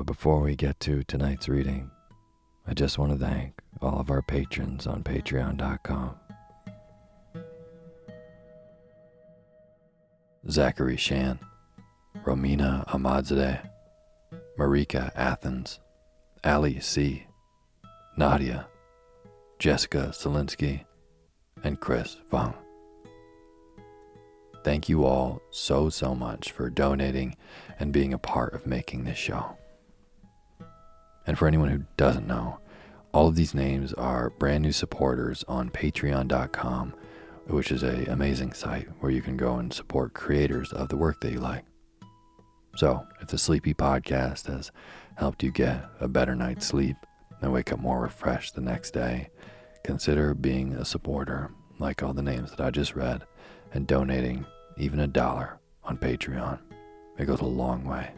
But before we get to tonight's reading, I just want to thank all of our patrons on patreon.com. Zachary Shan, Romina Ahmadzadeh, Marika Athens, Ali C., Nadia, Jessica Zelinsky, and Chris Fung. Thank you all so, so much for donating and being a part of making this show. And for anyone who doesn't know, all of these names are brand new supporters on patreon.com, which is an amazing site where you can go and support creators of the work that you like. So, if the Sleepy podcast has helped you get a better night's sleep and wake up more refreshed the next day, consider being a supporter like all the names that I just read and donating even a dollar on Patreon. It goes a long way.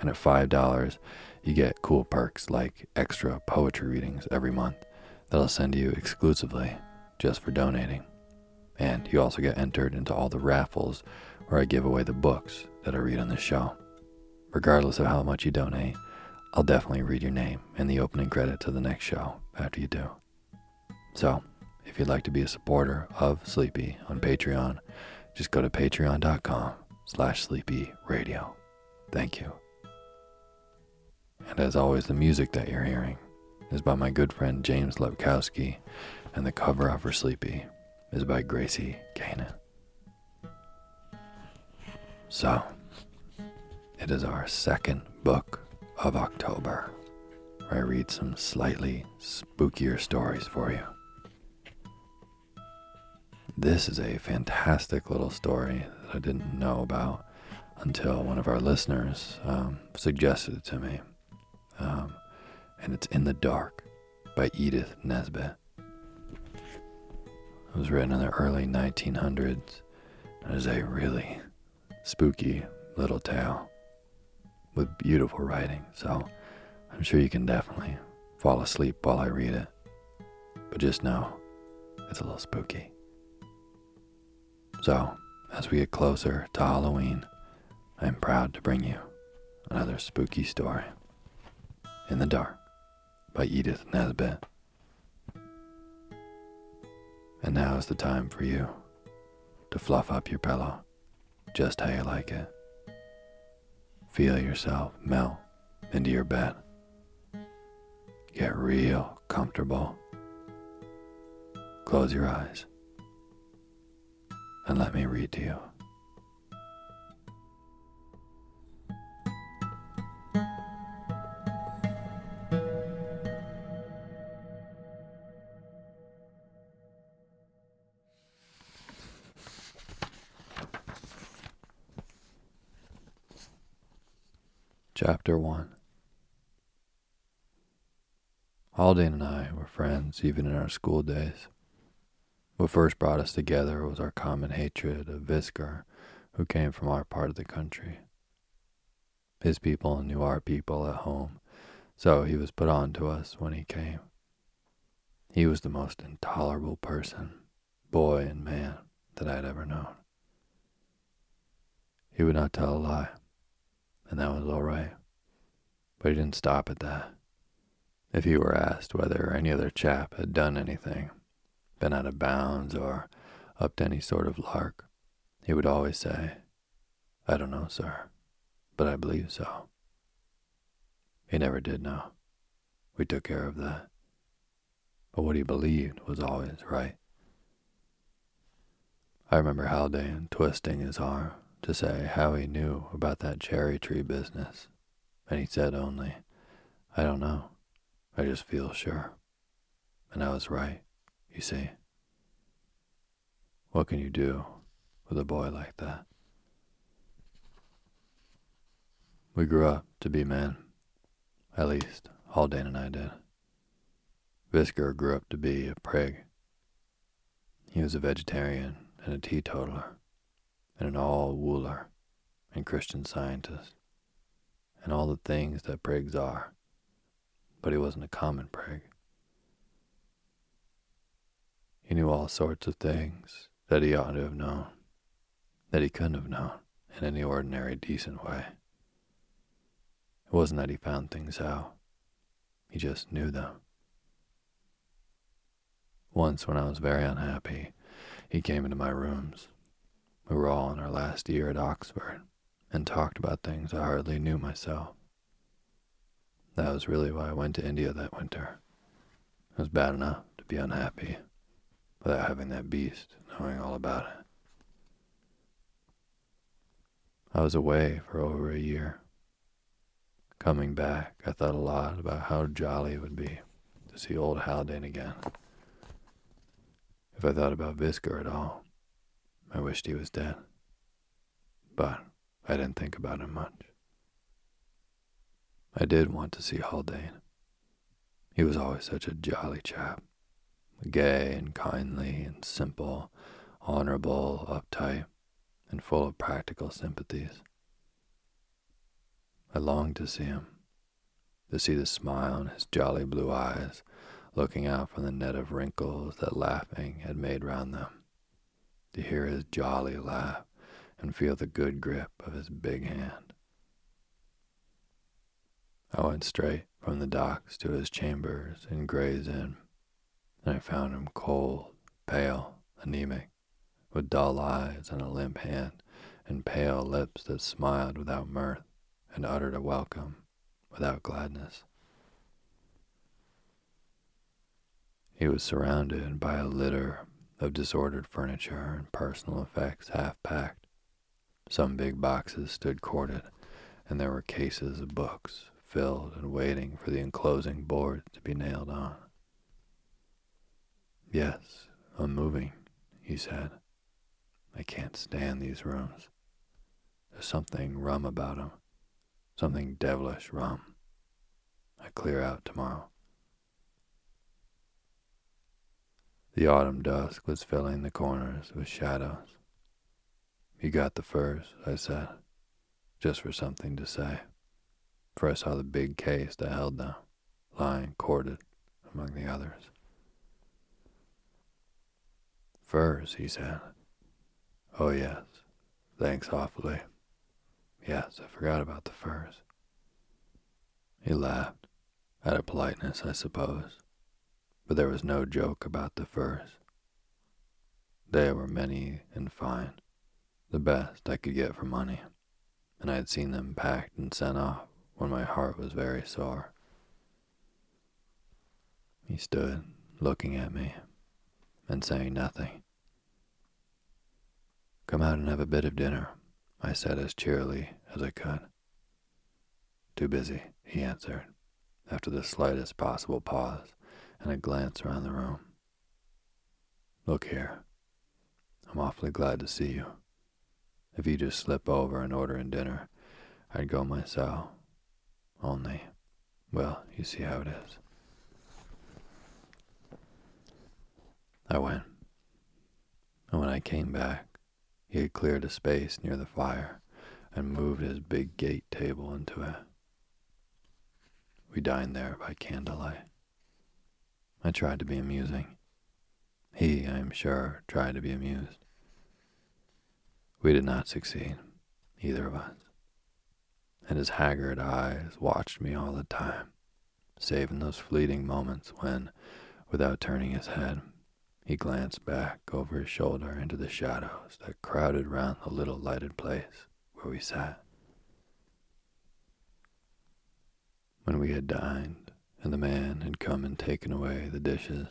And at $5, you get cool perks like extra poetry readings every month that I'll send you exclusively just for donating. And you also get entered into all the raffles where I give away the books that I read on the show. Regardless of how much you donate, I'll definitely read your name in the opening credit to the next show after you do. So, if you'd like to be a supporter of Sleepy on Patreon, just go to patreon.com slash sleepy radio. Thank you. And as always, the music that you're hearing is by my good friend James Lepkowski, and the cover of her Sleepy is by Gracie Kanan. So, it is our second book of October, where I read some slightly spookier stories for you. This is a fantastic little story that I didn't know about until one of our listeners um, suggested it to me um, and it's In the Dark by Edith Nesbit. It was written in the early 1900s and is a really spooky little tale with beautiful writing. So I'm sure you can definitely fall asleep while I read it. But just know it's a little spooky. So, as we get closer to Halloween, I am proud to bring you another spooky story. In the Dark by Edith Nesbit. And now is the time for you to fluff up your pillow just how you like it. Feel yourself melt into your bed. Get real comfortable. Close your eyes and let me read to you. Haldane and I were friends even in our school days. What first brought us together was our common hatred of Visger, who came from our part of the country. His people knew our people at home, so he was put on to us when he came. He was the most intolerable person, boy and man, that I had ever known. He would not tell a lie and that was all right. But he didn't stop at that. If he were asked whether any other chap had done anything, been out of bounds, or up to any sort of lark, he would always say, I don't know, sir, but I believe so. He never did know. We took care of that. But what he believed was always right. I remember Haldane twisting his arm to say how he knew about that cherry tree business, and he said only, I don't know. I just feel sure. And I was right, you see. What can you do with a boy like that? We grew up to be men. At least, Haldane and I did. Visger grew up to be a prig. He was a vegetarian and a teetotaler and an all wooler and Christian scientist, and all the things that prigs are. But he wasn't a common prig. He knew all sorts of things that he ought to have known, that he couldn't have known in any ordinary decent way. It wasn't that he found things out, he just knew them. Once, when I was very unhappy, he came into my rooms we were all in our last year at Oxford and talked about things I hardly knew myself. That was really why I went to India that winter. It was bad enough to be unhappy without having that beast knowing all about it. I was away for over a year. Coming back, I thought a lot about how jolly it would be to see old Haldane again. If I thought about Visger at all, I wished he was dead. But I didn't think about him much. I did want to see Haldane. He was always such a jolly chap, gay and kindly and simple, honorable, uptight, and full of practical sympathies. I longed to see him, to see the smile in his jolly blue eyes looking out from the net of wrinkles that laughing had made round them to hear his jolly laugh and feel the good grip of his big hand. I went straight from the docks to his chambers in Gray's Inn, and I found him cold, pale, anemic, with dull eyes and a limp hand, and pale lips that smiled without mirth and uttered a welcome without gladness. He was surrounded by a litter of disordered furniture and personal effects half packed. Some big boxes stood corded, and there were cases of books filled and waiting for the enclosing boards to be nailed on. Yes, I'm moving, he said. I can't stand these rooms. There's something rum about 'em, something devilish rum. I clear out tomorrow. The autumn dusk was filling the corners with shadows. You got the furs, I said, just for something to say. For I saw the big case that held them, lying corded among the others. Furs, he said. Oh, yes. Thanks awfully. Yes, I forgot about the furs. He laughed, out of politeness, I suppose, but there was no joke about the furs. They were many and fine, the best I could get for money, and I had seen them packed and sent off when my heart was very sore. He stood looking at me and saying nothing. Come out and have a bit of dinner, I said as cheerily as I could. Too busy, he answered, after the slightest possible pause and a glance around the room. Look here. I'm awfully glad to see you. If you just slip over and order in dinner, I'd go myself. Only, well, you see how it is. I went. And when I came back, he had cleared a space near the fire and moved his big gate table into it. We dined there by candlelight. I tried to be amusing. He, I am sure, tried to be amused. We did not succeed, either of us. And his haggard eyes watched me all the time, save in those fleeting moments when, without turning his head, he glanced back over his shoulder into the shadows that crowded round the little lighted place where we sat. When we had dined, and the man had come and taken away the dishes,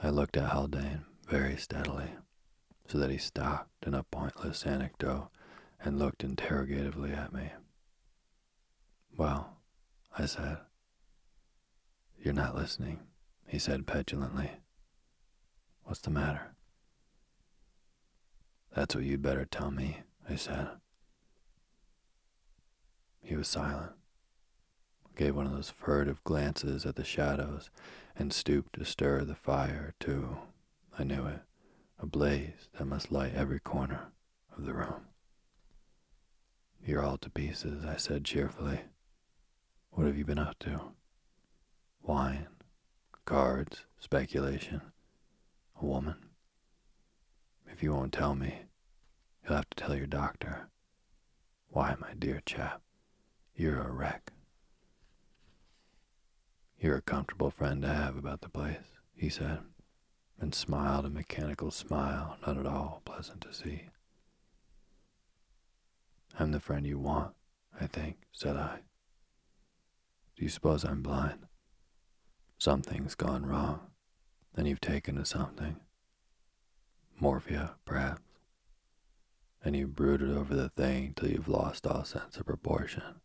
I looked at Haldane very steadily, so that he stopped in a pointless anecdote and looked interrogatively at me. Well, I said. You're not listening, he said petulantly. What's the matter? That's what you'd better tell me, I said. He was silent, gave one of those furtive glances at the shadows, and stooped to stir the fire, too. I knew it, a blaze that must light every corner of the room. You're all to pieces, I said cheerfully. What have you been up to? Wine, cards, speculation a woman. If you won't tell me, you'll have to tell your doctor. Why, my dear chap, you're a wreck. You're a comfortable friend to have about the place, he said, and smiled a mechanical smile not at all pleasant to see. I'm the friend you want, I think, said I. Do you suppose I'm blind? Something's gone wrong. Then you've taken to something. Morphia, perhaps. And you've brooded over the thing till you've lost all sense of proportion.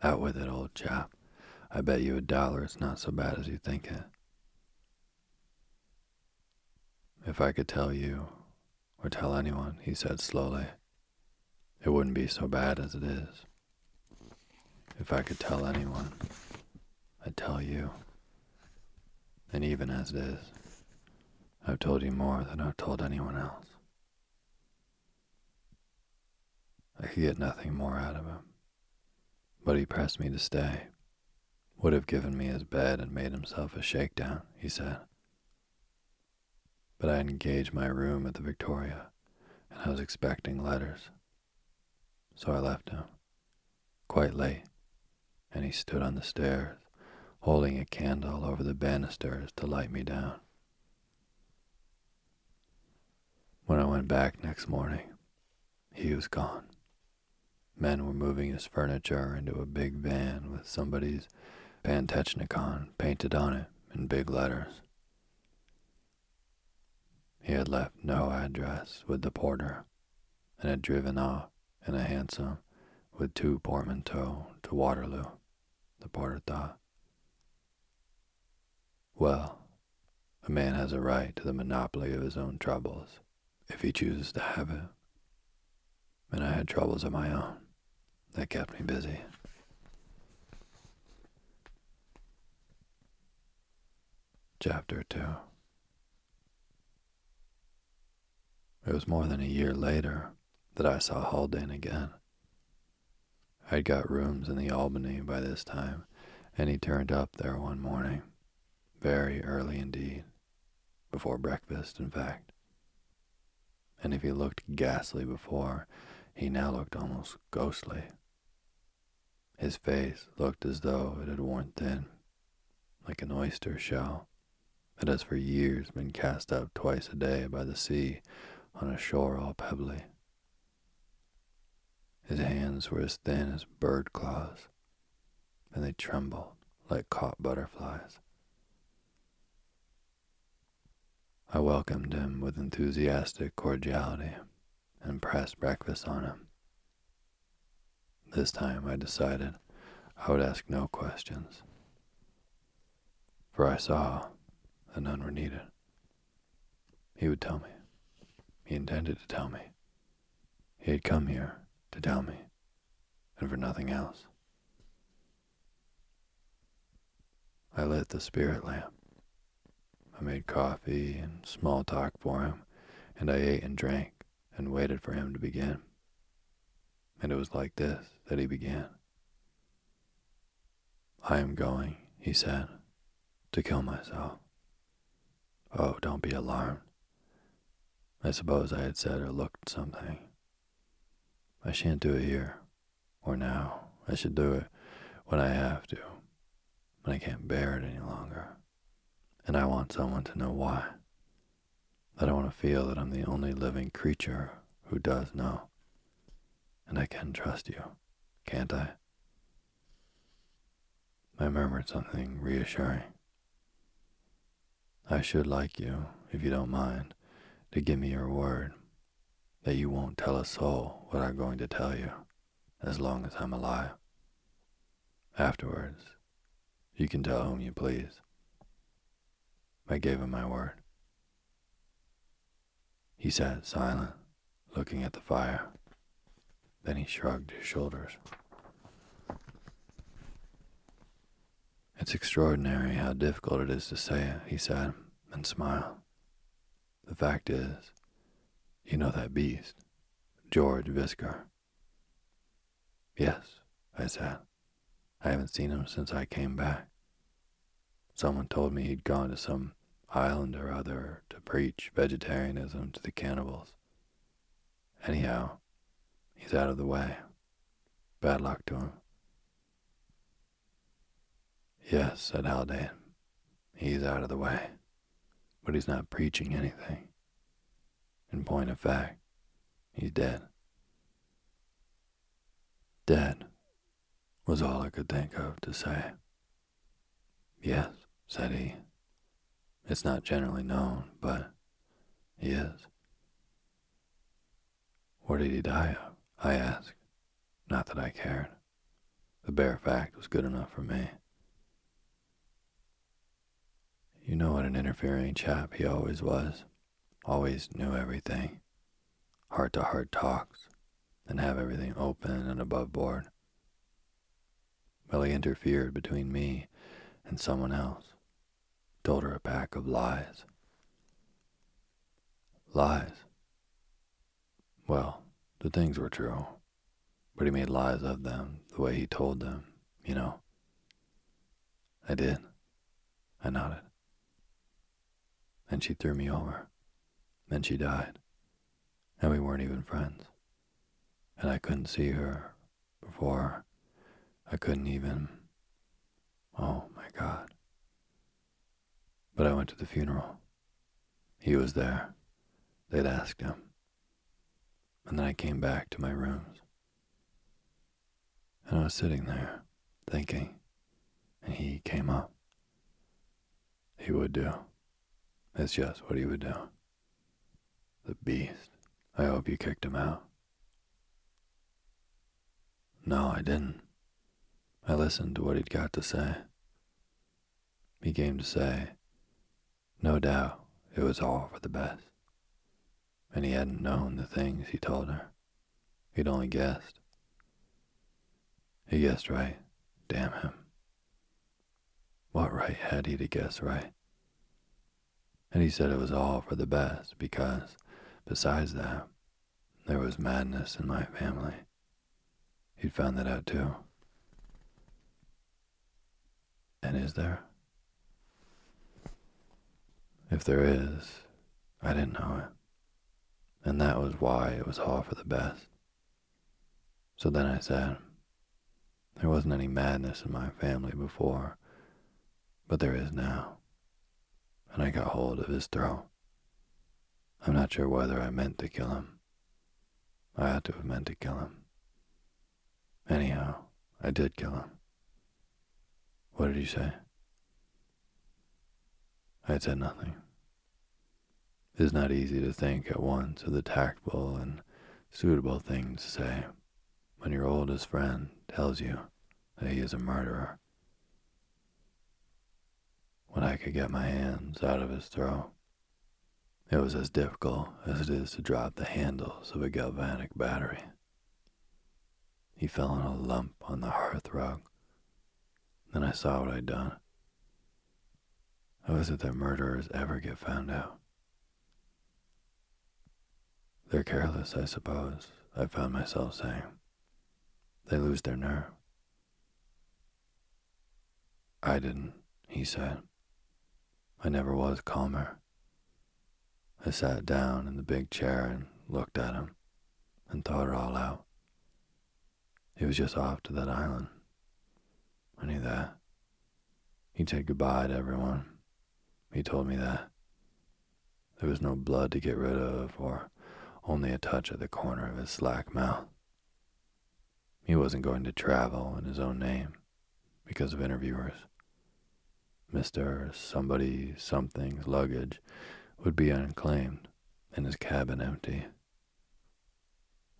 Out with it, old chap. I bet you a dollar it's not so bad as you think it. If I could tell you, or tell anyone, he said slowly, it wouldn't be so bad as it is. If I could tell anyone, I'd tell you. And even as it is, I've told you more than I've told anyone else. I could get nothing more out of him, but he pressed me to stay. Would have given me his bed and made himself a shakedown, he said. But I had engaged my room at the Victoria, and I was expecting letters. So I left him, quite late, and he stood on the stairs holding a candle over the banisters to light me down. When I went back next morning, he was gone. Men were moving his furniture into a big van with somebody's Pantechnicon painted on it in big letters. He had left no address with the porter and had driven off in a hansom with two portmanteaux to Waterloo, the porter thought. Well, a man has a right to the monopoly of his own troubles, if he chooses to have it. And I had troubles of my own that kept me busy. Chapter 2 It was more than a year later that I saw Haldane again. I'd got rooms in the Albany by this time, and he turned up there one morning, very early indeed, before breakfast, in fact. And if he looked ghastly before, he now looked almost ghostly. His face looked as though it had worn thin, like an oyster shell that has for years been cast up twice a day by the sea on a shore all pebbly. His hands were as thin as bird claws, and they trembled like caught butterflies. I welcomed him with enthusiastic cordiality and pressed breakfast on him. This time I decided I would ask no questions, for I saw that none were needed. He would tell me. He intended to tell me. He had come here to tell me, and for nothing else. I lit the spirit lamp. I made coffee and small talk for him, and I ate and drank and waited for him to begin. And it was like this that he began. I am going, he said, to kill myself. Oh, don't be alarmed. I suppose I had said or looked something. I shan't do it here or now. I should do it when I have to, when I can't bear it any longer. And I want someone to know why. I want to feel that I'm the only living creature who does know. And I can trust you, can't I? I murmured something reassuring. I should like you, if you don't mind, to give me your word that you won't tell a soul what I'm going to tell you as long as I'm alive. Afterwards, you can tell whom you please. I gave him my word. He sat silent, looking at the fire. Then he shrugged his shoulders. It's extraordinary how difficult it is to say it, he said, and smiled. The fact is, you know that beast, George Visger. Yes, I said. I haven't seen him since I came back. Someone told me he'd gone to some island or other to preach vegetarianism to the cannibals. Anyhow, he's out of the way. Bad luck to him. Yes, said Haldane. He's out of the way, but he's not preaching anything. In point of fact, he's dead. Dead was all I could think of to say. Yes, said he. It's not generally known, but he is. What did he die of? I asked. Not that I cared. The bare fact was good enough for me. You know what an interfering chap he always was. Always knew everything. Heart to heart talks, and have everything open and above board. Well, he interfered between me and someone else. Told her a pack of lies. Lies. Well, the things were true, but he made lies of them the way he told them, you know. I did. I nodded and she threw me over. Then she died, and we weren't even friends. And I couldn't see her before. I couldn't even. Oh my God. But I went to the funeral. He was there. They'd asked him. And then I came back to my rooms. And I was sitting there, thinking, and he came up. He would do. That's just what he would do. The beast. I hope you kicked him out. No, I didn't. I listened to what he'd got to say. He came to say, no doubt it was all for the best. And he hadn't known the things he told her. He'd only guessed. He guessed right. Damn him. What right had he to guess right? And he said it was all for the best because, besides that, there was madness in my family. He'd found that out too. And is there? If there is, I didn't know it. And that was why it was all for the best. So then I said, there wasn't any madness in my family before, but there is now. And I got hold of his throat. I'm not sure whether I meant to kill him. I ought to have meant to kill him. Anyhow, I did kill him. What did you say? I said nothing. It is not easy to think at once of the tactful and suitable things to say when your oldest friend tells you that he is a murderer. When I could get my hands out of his throat, it was as difficult as it is to drop the handles of a galvanic battery. He fell in a lump on the hearth rug. Then I saw what I'd done. How is it that murderers ever get found out? They're careless, I suppose, I found myself saying. They lose their nerve. I didn't, he said. I never was calmer. I sat down in the big chair and looked at him and thought it all out. He was just off to that island. I knew that. He'd said goodbye to everyone. He told me that. There was no blood to get rid of, or only a touch at the corner of his slack mouth. He wasn't going to travel in his own name because of interviewers. Mr. Somebody Something's luggage would be unclaimed and his cabin empty.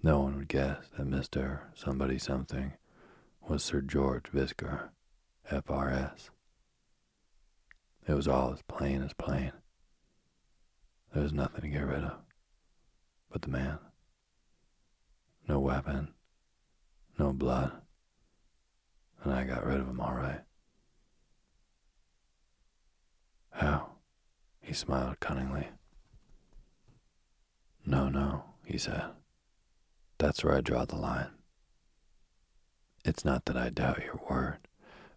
No one would guess that Mr. Somebody Something was Sir George Visger, FRS. It was all as plain as plain. There was nothing to get rid of but the man. No weapon, no blood, and I got rid of him all right. How? He smiled cunningly. No, no, he said. That's where I draw the line. It's not that I doubt your word,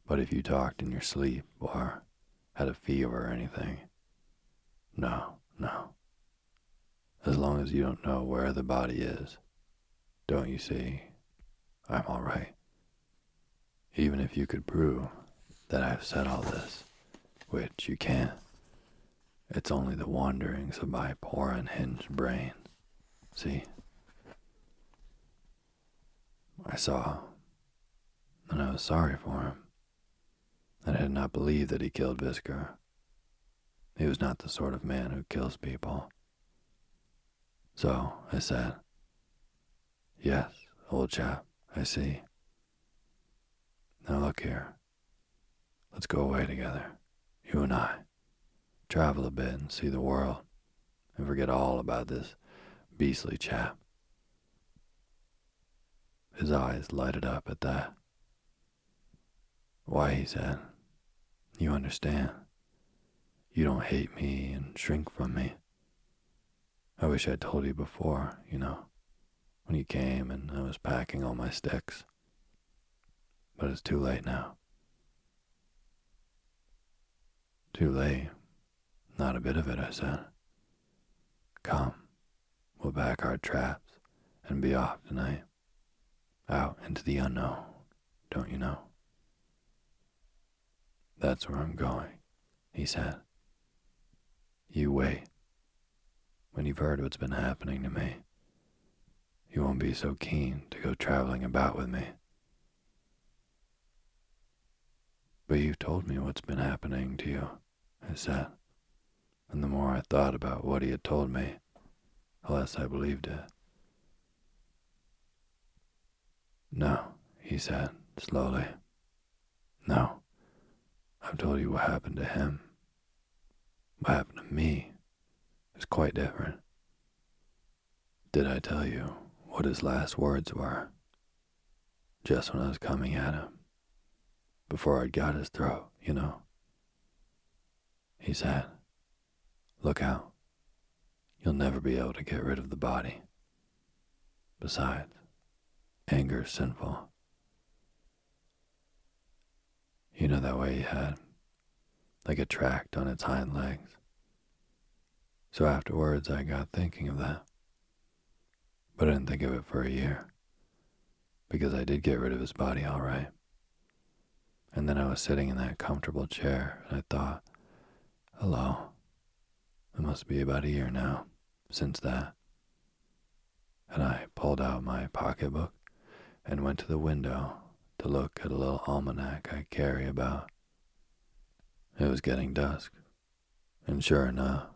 but if you talked in your sleep or had a fever or anything, no, no. As long as you don't know where the body is, don't you see, I'm all right. Even if you could prove that I've said all this, which you can't. It's only the wanderings of my poor unhinged brain. See? I saw, and I was sorry for him. I did not believe that he killed Visger. He was not the sort of man who kills people. So I said, Yes, old chap, I see. Now look here. Let's go away together, you and I. Travel a bit and see the world, and forget all about this beastly chap. His eyes lighted up at that. Why, he said, you understand. You don't hate me and shrink from me. I wish I'd told you before, you know, when you came and I was packing all my sticks. But it's too late now. Too late. Not a bit of it, I said. Come, we'll back our traps and be off tonight. Out into the unknown, don't you know? That's where I'm going, he said. You wait. When you've heard what's been happening to me, you won't be so keen to go traveling about with me. But you've told me what's been happening to you, I said, and the more I thought about what he had told me, the less I believed it. No, he said slowly. No, I've told you what happened to him. What happened to me is quite different. Did I tell you what his last words were? Just when I was coming at him. Before I'd got his throat, you know. He said, Look out. You'll never be able to get rid of the body. Besides, anger is sinful. You know that way he had, like a tract on its hind legs. So afterwards, I got thinking of that. But I didn't think of it for a year, because I did get rid of his body all right. And then I was sitting in that comfortable chair, and I thought, hello it must be about a year now since that. And I pulled out my pocketbook and went to the window to look at a little almanac I carry about. It was getting dusk, and sure enough,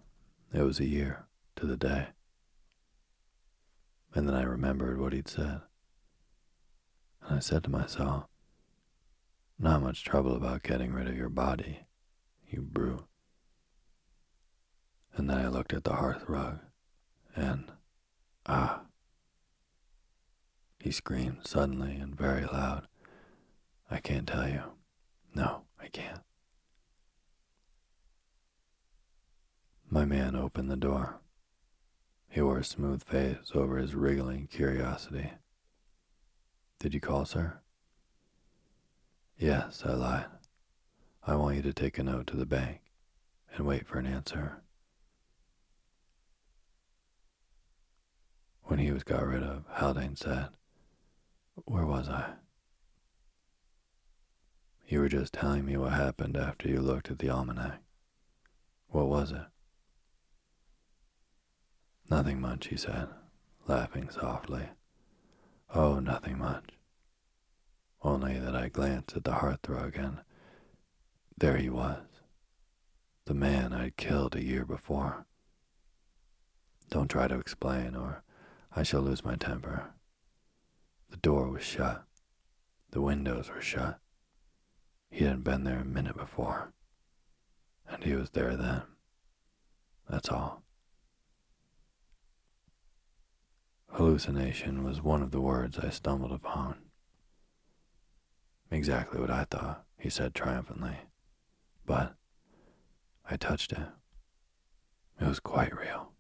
it was a year to the day. And then I remembered what he'd said. And I said to myself, not much trouble about getting rid of your body, you brute. And then I looked at the hearth rug, and ah, he screamed suddenly and very loud. I can't tell you. No, I can't. My man opened the door. He wore a smooth face over his wriggling curiosity. Did you call, sir? Yes, I lied. I want you to take a note to the bank and wait for an answer. When he was got rid of, Haldane said, Where was I? You were just telling me what happened after you looked at the almanac. What was it? Nothing much, he said, laughing softly. Oh, nothing much. Only that I glanced at the hearthrug and there he was, the man I'd killed a year before. Don't try to explain, or I shall lose my temper. The door was shut. The windows were shut. He hadn't been there a minute before. And he was there then. That's all. Hallucination was one of the words I stumbled upon. Exactly what I thought, he said triumphantly. But I touched it. It was quite real.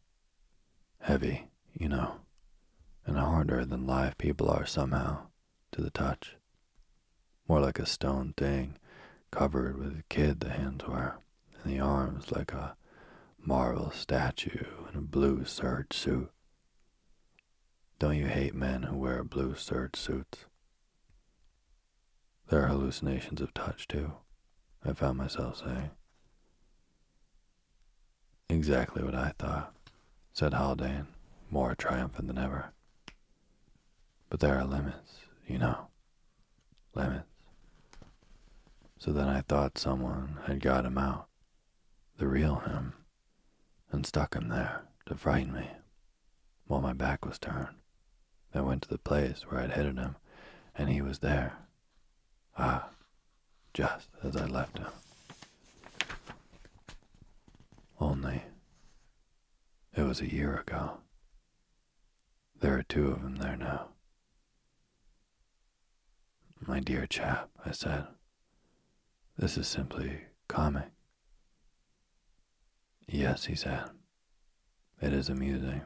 Heavy, you know and harder than live people are somehow to the touch. More like a stone thing covered with kid the hands were, and the arms like a marble statue in a blue serge suit. Don't you hate men who wear blue serge suits? There are hallucinations of touch, too, I found myself saying. Exactly what I thought, said Haldane, more triumphant than ever. But there are limits, you know. Limits. So then I thought someone had got him out, the real him, and stuck him there to frighten me while my back was turned. I went to the place where I'd hidden him, and he was there. Ah, just as I left him. Only, it was a year ago. There are two of them there now. My dear chap, I said, this is simply comic. Yes, he said, it is amusing.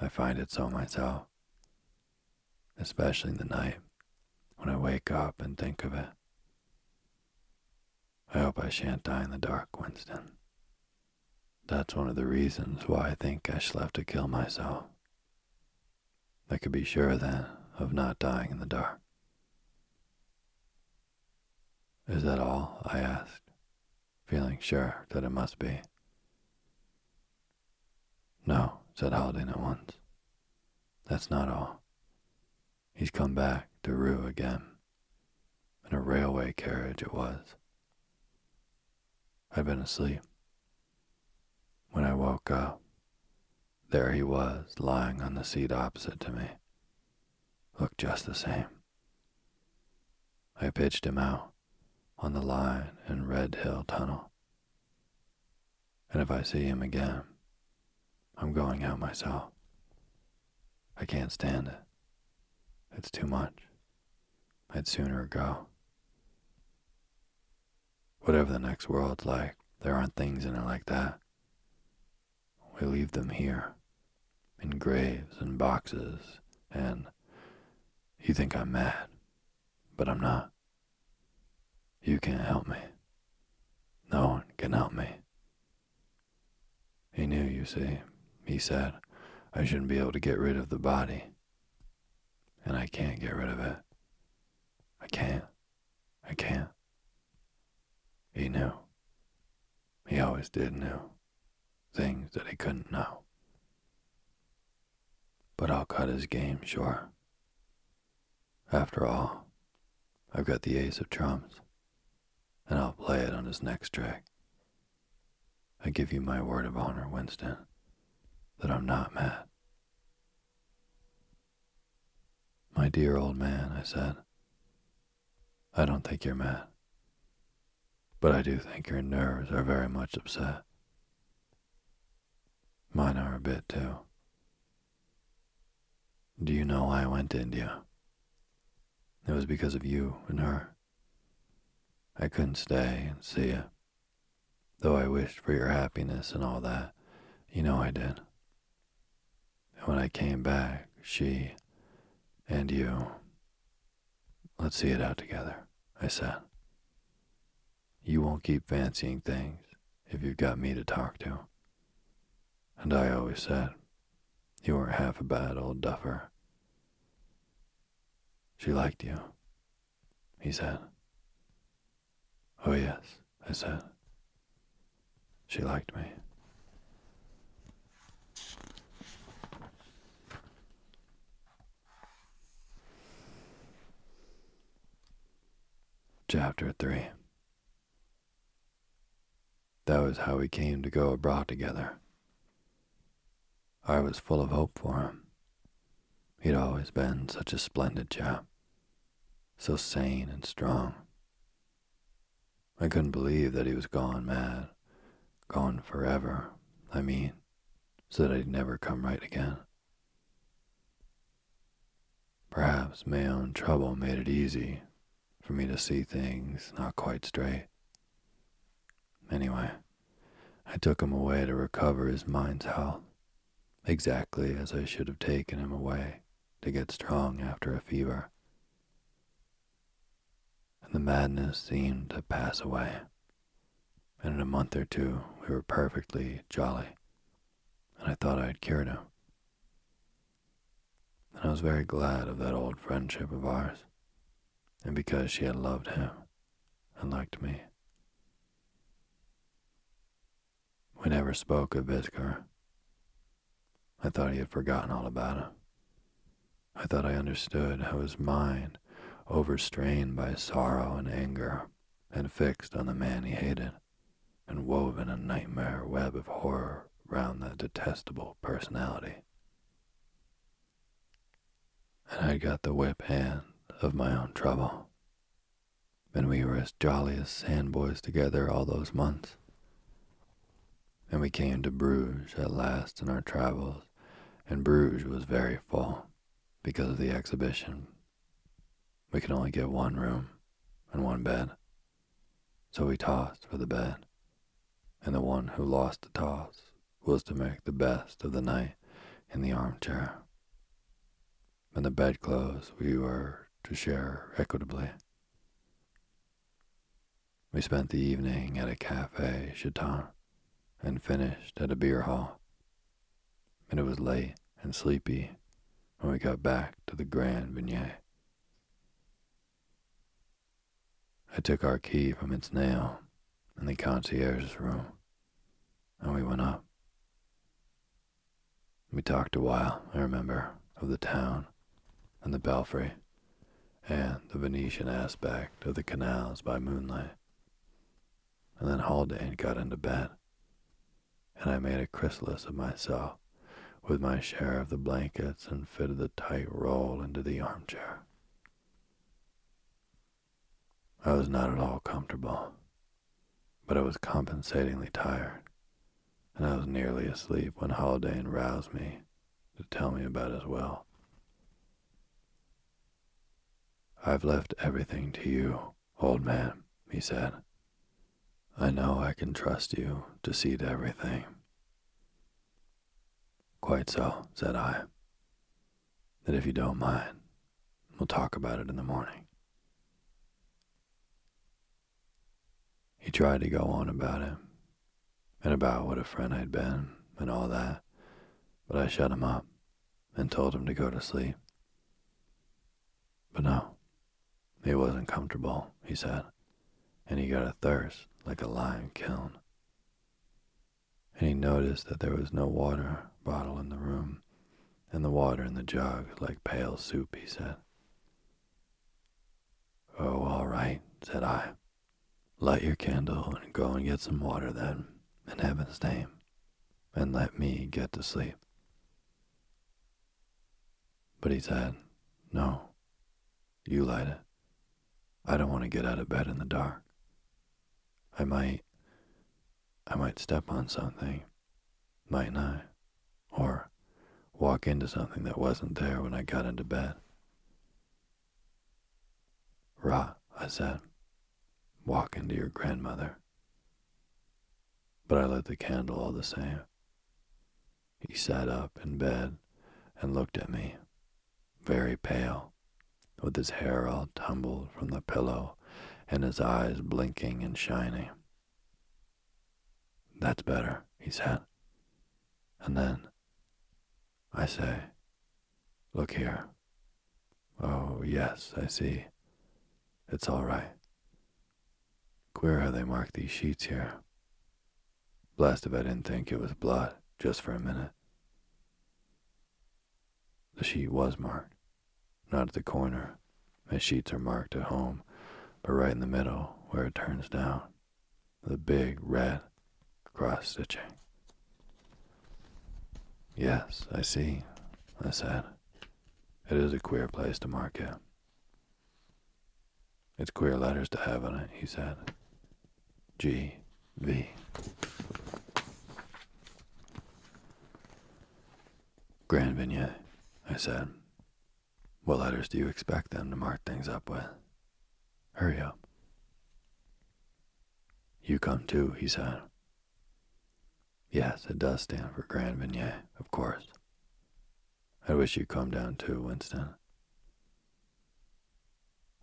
I find it so myself, especially in the night when I wake up and think of it. I hope I shan't die in the dark, Winston. That's one of the reasons why I think I shall have to kill myself. I could be sure then of not dying in the dark. Is that all? I asked, feeling sure that it must be. No, said Haldane at once. That's not all. He's come back to Rue again. In a railway carriage it was. I'd been asleep. When I woke up, there he was lying on the seat opposite to me. Looked just the same. I pitched him out on the line in Red Hill Tunnel. And if I see him again, I'm going out myself. I can't stand it. It's too much. I'd sooner go. Whatever the next world's like, there aren't things in it like that. We leave them here, in graves and boxes, and you think I'm mad, but I'm not. You can't help me. No one can help me. He knew, you see. He said I shouldn't be able to get rid of the body. And I can't get rid of it. I can't. I can't. He knew. He always did know things that he couldn't know. But I'll cut his game short. After all, I've got the ace of trumps, and I'll play it on his next trick. I give you my word of honor, Winston, that I'm not mad. My dear old man, I said, I don't think you're mad, but I do think your nerves are very much upset. Mine are a bit too. Do you know why I went to India? It was because of you and her. I couldn't stay and see you, though I wished for your happiness and all that. You know I did. And when I came back, she and you. Let's see it out together, I said. You won't keep fancying things if you've got me to talk to. And I always said, you weren't half a bad old duffer. She liked you, he said. Oh, yes, I said. She liked me. Chapter 3 That was how we came to go abroad together. I was full of hope for him. He'd always been such a splendid chap, so sane and strong. I couldn't believe that he was gone mad, gone forever, I mean, so that he'd never come right again. Perhaps my own trouble made it easy for me to see things not quite straight. Anyway, I took him away to recover his mind's health exactly as I should have taken him away to get strong after a fever. The madness seemed to pass away, and in a month or two we were perfectly jolly, and I thought I had cured him. And I was very glad of that old friendship of ours, and because she had loved him and liked me. We never spoke of Visger I thought he had forgotten all about him. I thought I understood how his mind, overstrained by sorrow and anger, and fixed on the man he hated and woven a nightmare web of horror round that detestable personality. And I'd got the whip hand of my own trouble. And we were as jolly as sandboys together all those months and we came to Bruges at last in our travels, and Bruges was very full because of the exhibition. We could only get one room and one bed, so we tossed for the bed, and the one who lost the toss was to make the best of the night in the armchair. And the bedclothes we were to share equitably. We spent the evening at a cafe chantant and finished at a beer hall. And it was late and sleepy when we got back to the Grand Vignette. I took our key from its nail in the concierge's room, and we went up. We talked a while, I remember, of the town and the belfry and the Venetian aspect of the canals by moonlight. And then Haldane got into bed and I made a chrysalis of myself with my share of the blankets and fitted the tight roll into the armchair. I was not at all comfortable, but I was compensatingly tired, and I was nearly asleep when Haldane roused me to tell me about his will. I've left everything to you, old man, he said. I know I can trust you to see to everything. Quite so, said I. That if you don't mind, we'll talk about it in the morning. Tried to go on about it, and about what a friend I'd been, and all that, but I shut him up and told him to go to sleep. But no, he wasn't comfortable, he said, and he got a thirst like a lime kiln. And he noticed that there was no water bottle in the room, and the water in the jug like pale soup, he said. Oh, all right, said I. Light your candle and go and get some water then, in heaven's name, and let me get to sleep. But he said, No, you light it. I don't want to get out of bed in the dark. I might, I might step on something, mightn't I? Or walk into something that wasn't there when I got into bed. Ra, I said. Walk into your grandmother. But I lit the candle all the same. He sat up in bed and looked at me, very pale, with his hair all tumbled from the pillow and his eyes blinking and shining. That's better, he said. And then, I say, look here. Oh, yes, I see. It's all right. Queer how they mark these sheets here. Blessed if I didn't think it was blood just for a minute. The sheet was marked, not at the corner, as sheets are marked at home, but right in the middle where it turns down, the big red cross stitching. Yes, I see, I said. It is a queer place to mark it. It's queer letters to have on it, he said. G. V. Grand Vignette, I said. What letters do you expect them to mark things up with? Hurry up. You come too, he said. Yes, it does stand for Grand Vignette, of course. I wish you'd come down too, Winston.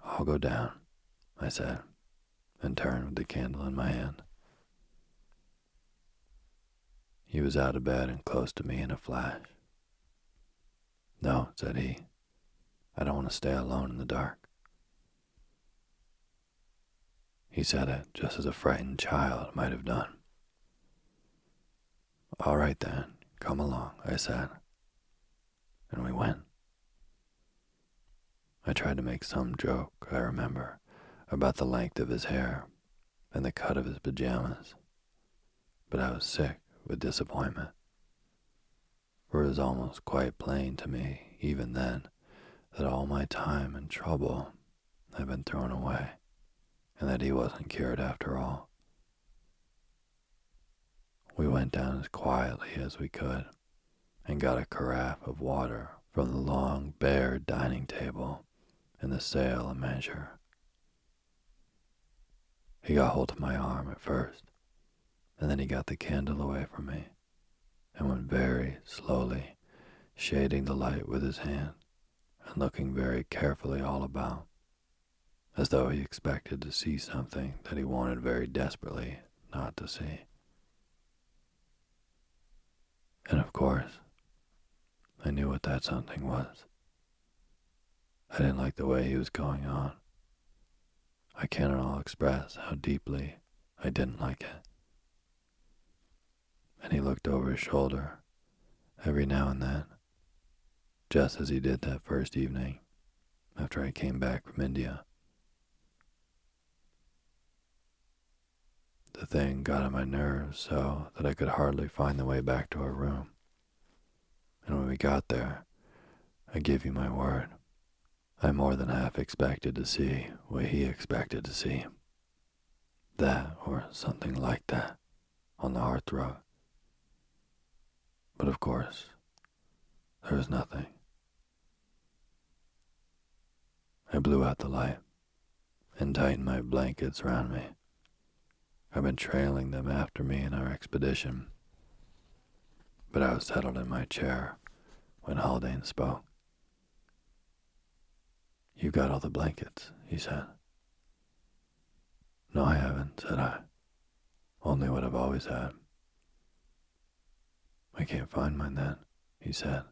I'll go down, I said, and turned with the candle in my hand. He was out of bed and close to me in a flash. No, said he. I don't want to stay alone in the dark. He said it just as a frightened child might have done. All right then, come along, I said. And we went. I tried to make some joke, I remember, about the length of his hair and the cut of his pajamas, but I was sick with disappointment. For it was almost quite plain to me, even then, that all my time and trouble had been thrown away, and that he wasn't cured after all. We went down as quietly as we could and got a carafe of water from the long, bare dining table in the salle à manger. He got hold of my arm at first, and then he got the candle away from me and went very slowly, shading the light with his hand and looking very carefully all about, as though he expected to see something that he wanted very desperately not to see. And of course, I knew what that something was. I didn't like the way he was going on. I can't at all express how deeply I didn't like it. And he looked over his shoulder every now and then, just as he did that first evening after I came back from India. The thing got on my nerves so that I could hardly find the way back to our room. And when we got there, I give you my word, I more than half expected to see what he expected to see. That or something like that on the hearthrug. But of course, there was nothing. I blew out the light and tightened my blankets around me. I've been trailing them after me in our expedition. But I was settled in my chair when Haldane spoke. You got all the blankets, he said. No, I haven't, said I. Only what I've always had. I can't find mine then, he said,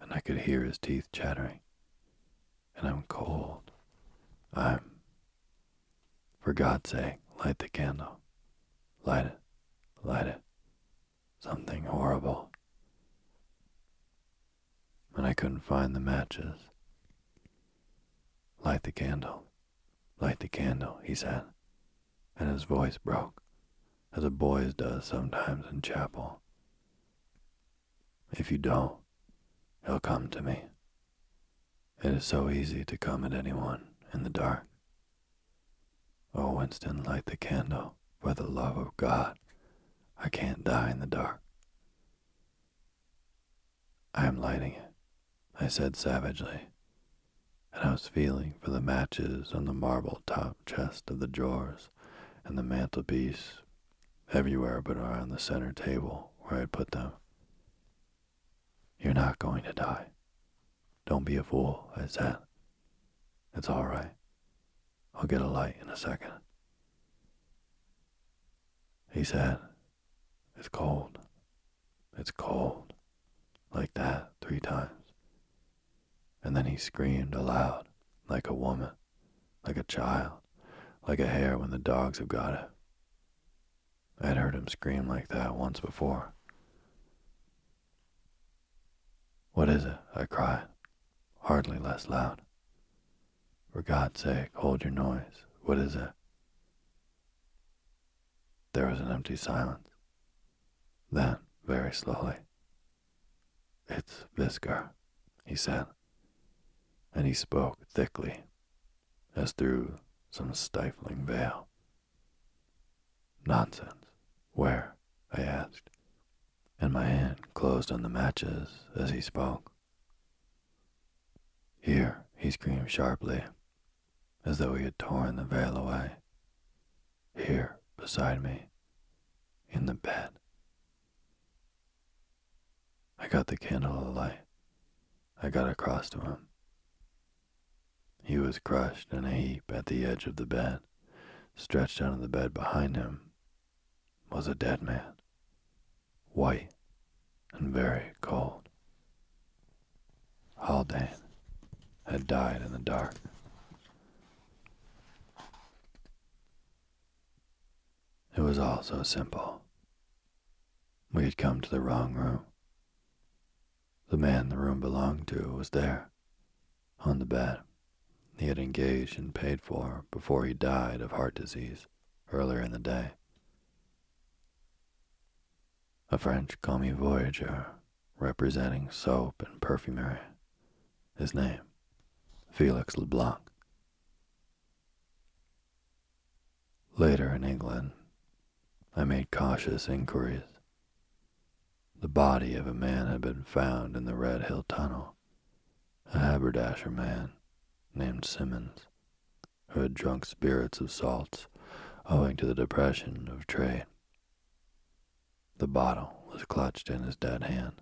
and I could hear his teeth chattering. And I'm cold. I'm. For God's sake, light the candle. Light it. Light it. Something horrible. And I couldn't find the matches. Light the candle. Light the candle, he said, and his voice broke, as a boy's does sometimes in chapel. If you don't, he'll come to me. It is so easy to come at anyone in the dark. Oh, Winston, light the candle, for the love of God. I can't die in the dark. I am lighting it, I said savagely, and I was feeling for the matches on the marble top chest of the drawers and the mantelpiece, everywhere but around the center table where I had put them. You're not going to die. Don't be a fool, I said. It's all right. I'll get a light in a second. He said, It's cold. It's cold. Like that three times. And then he screamed aloud, like a woman, like a child, like a hare when the dogs have got it. I had heard him scream like that once before. What is it? I cried, hardly less loud. For God's sake, hold your noise. What is it? There was an empty silence. Then, very slowly, It's Visger, he said, and he spoke thickly, as through some stifling veil. Nonsense. Where? I asked, and my hand closed on the matches as he spoke. Here, he screamed sharply, as though he had torn the veil away. Here, beside me, in the bed. I got the candle alight. I got across to him. He was crushed in a heap at the edge of the bed. Stretched out on the bed behind him was a dead man, white and very cold. Haldane had died in the dark. It was all so simple. We had come to the wrong room. The man the room belonged to was there, on the bed he had engaged and paid for before he died of heart disease earlier in the day. A French commis voyageur representing soap and perfumery. His name, Felix Leblanc. Later in England, I made cautious inquiries. The body of a man had been found in the Red Hill Tunnel, a haberdasher man named Simmons, who had drunk spirits of salts owing to the depression of trade. The bottle was clutched in his dead hand.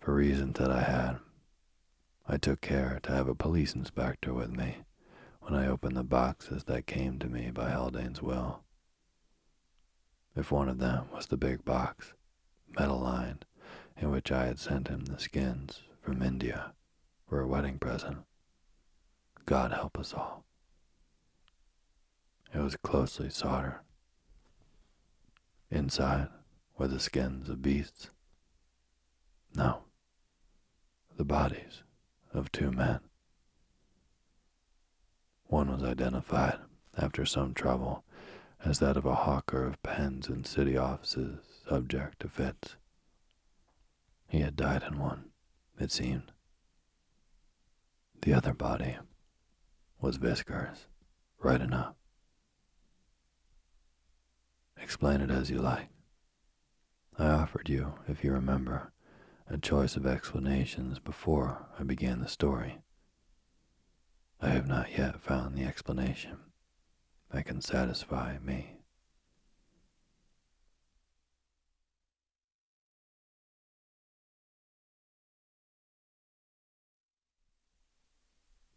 For reasons that I had, I took care to have a police inspector with me when I opened the boxes that came to me by Haldane's will. If one of them was the big box, metal lined, in which I had sent him the skins from India for a wedding present, God help us all. It was closely soldered. Inside were the skins of beasts. No, the bodies of two men. One was identified, after some trouble, as that of a hawker of pens in city offices subject to fits. He had died in one, it seemed. The other body was Visger's, right enough. Explain it as you like. I offered you, if you remember, a choice of explanations before I began the story. I have not yet found the explanation that can satisfy me.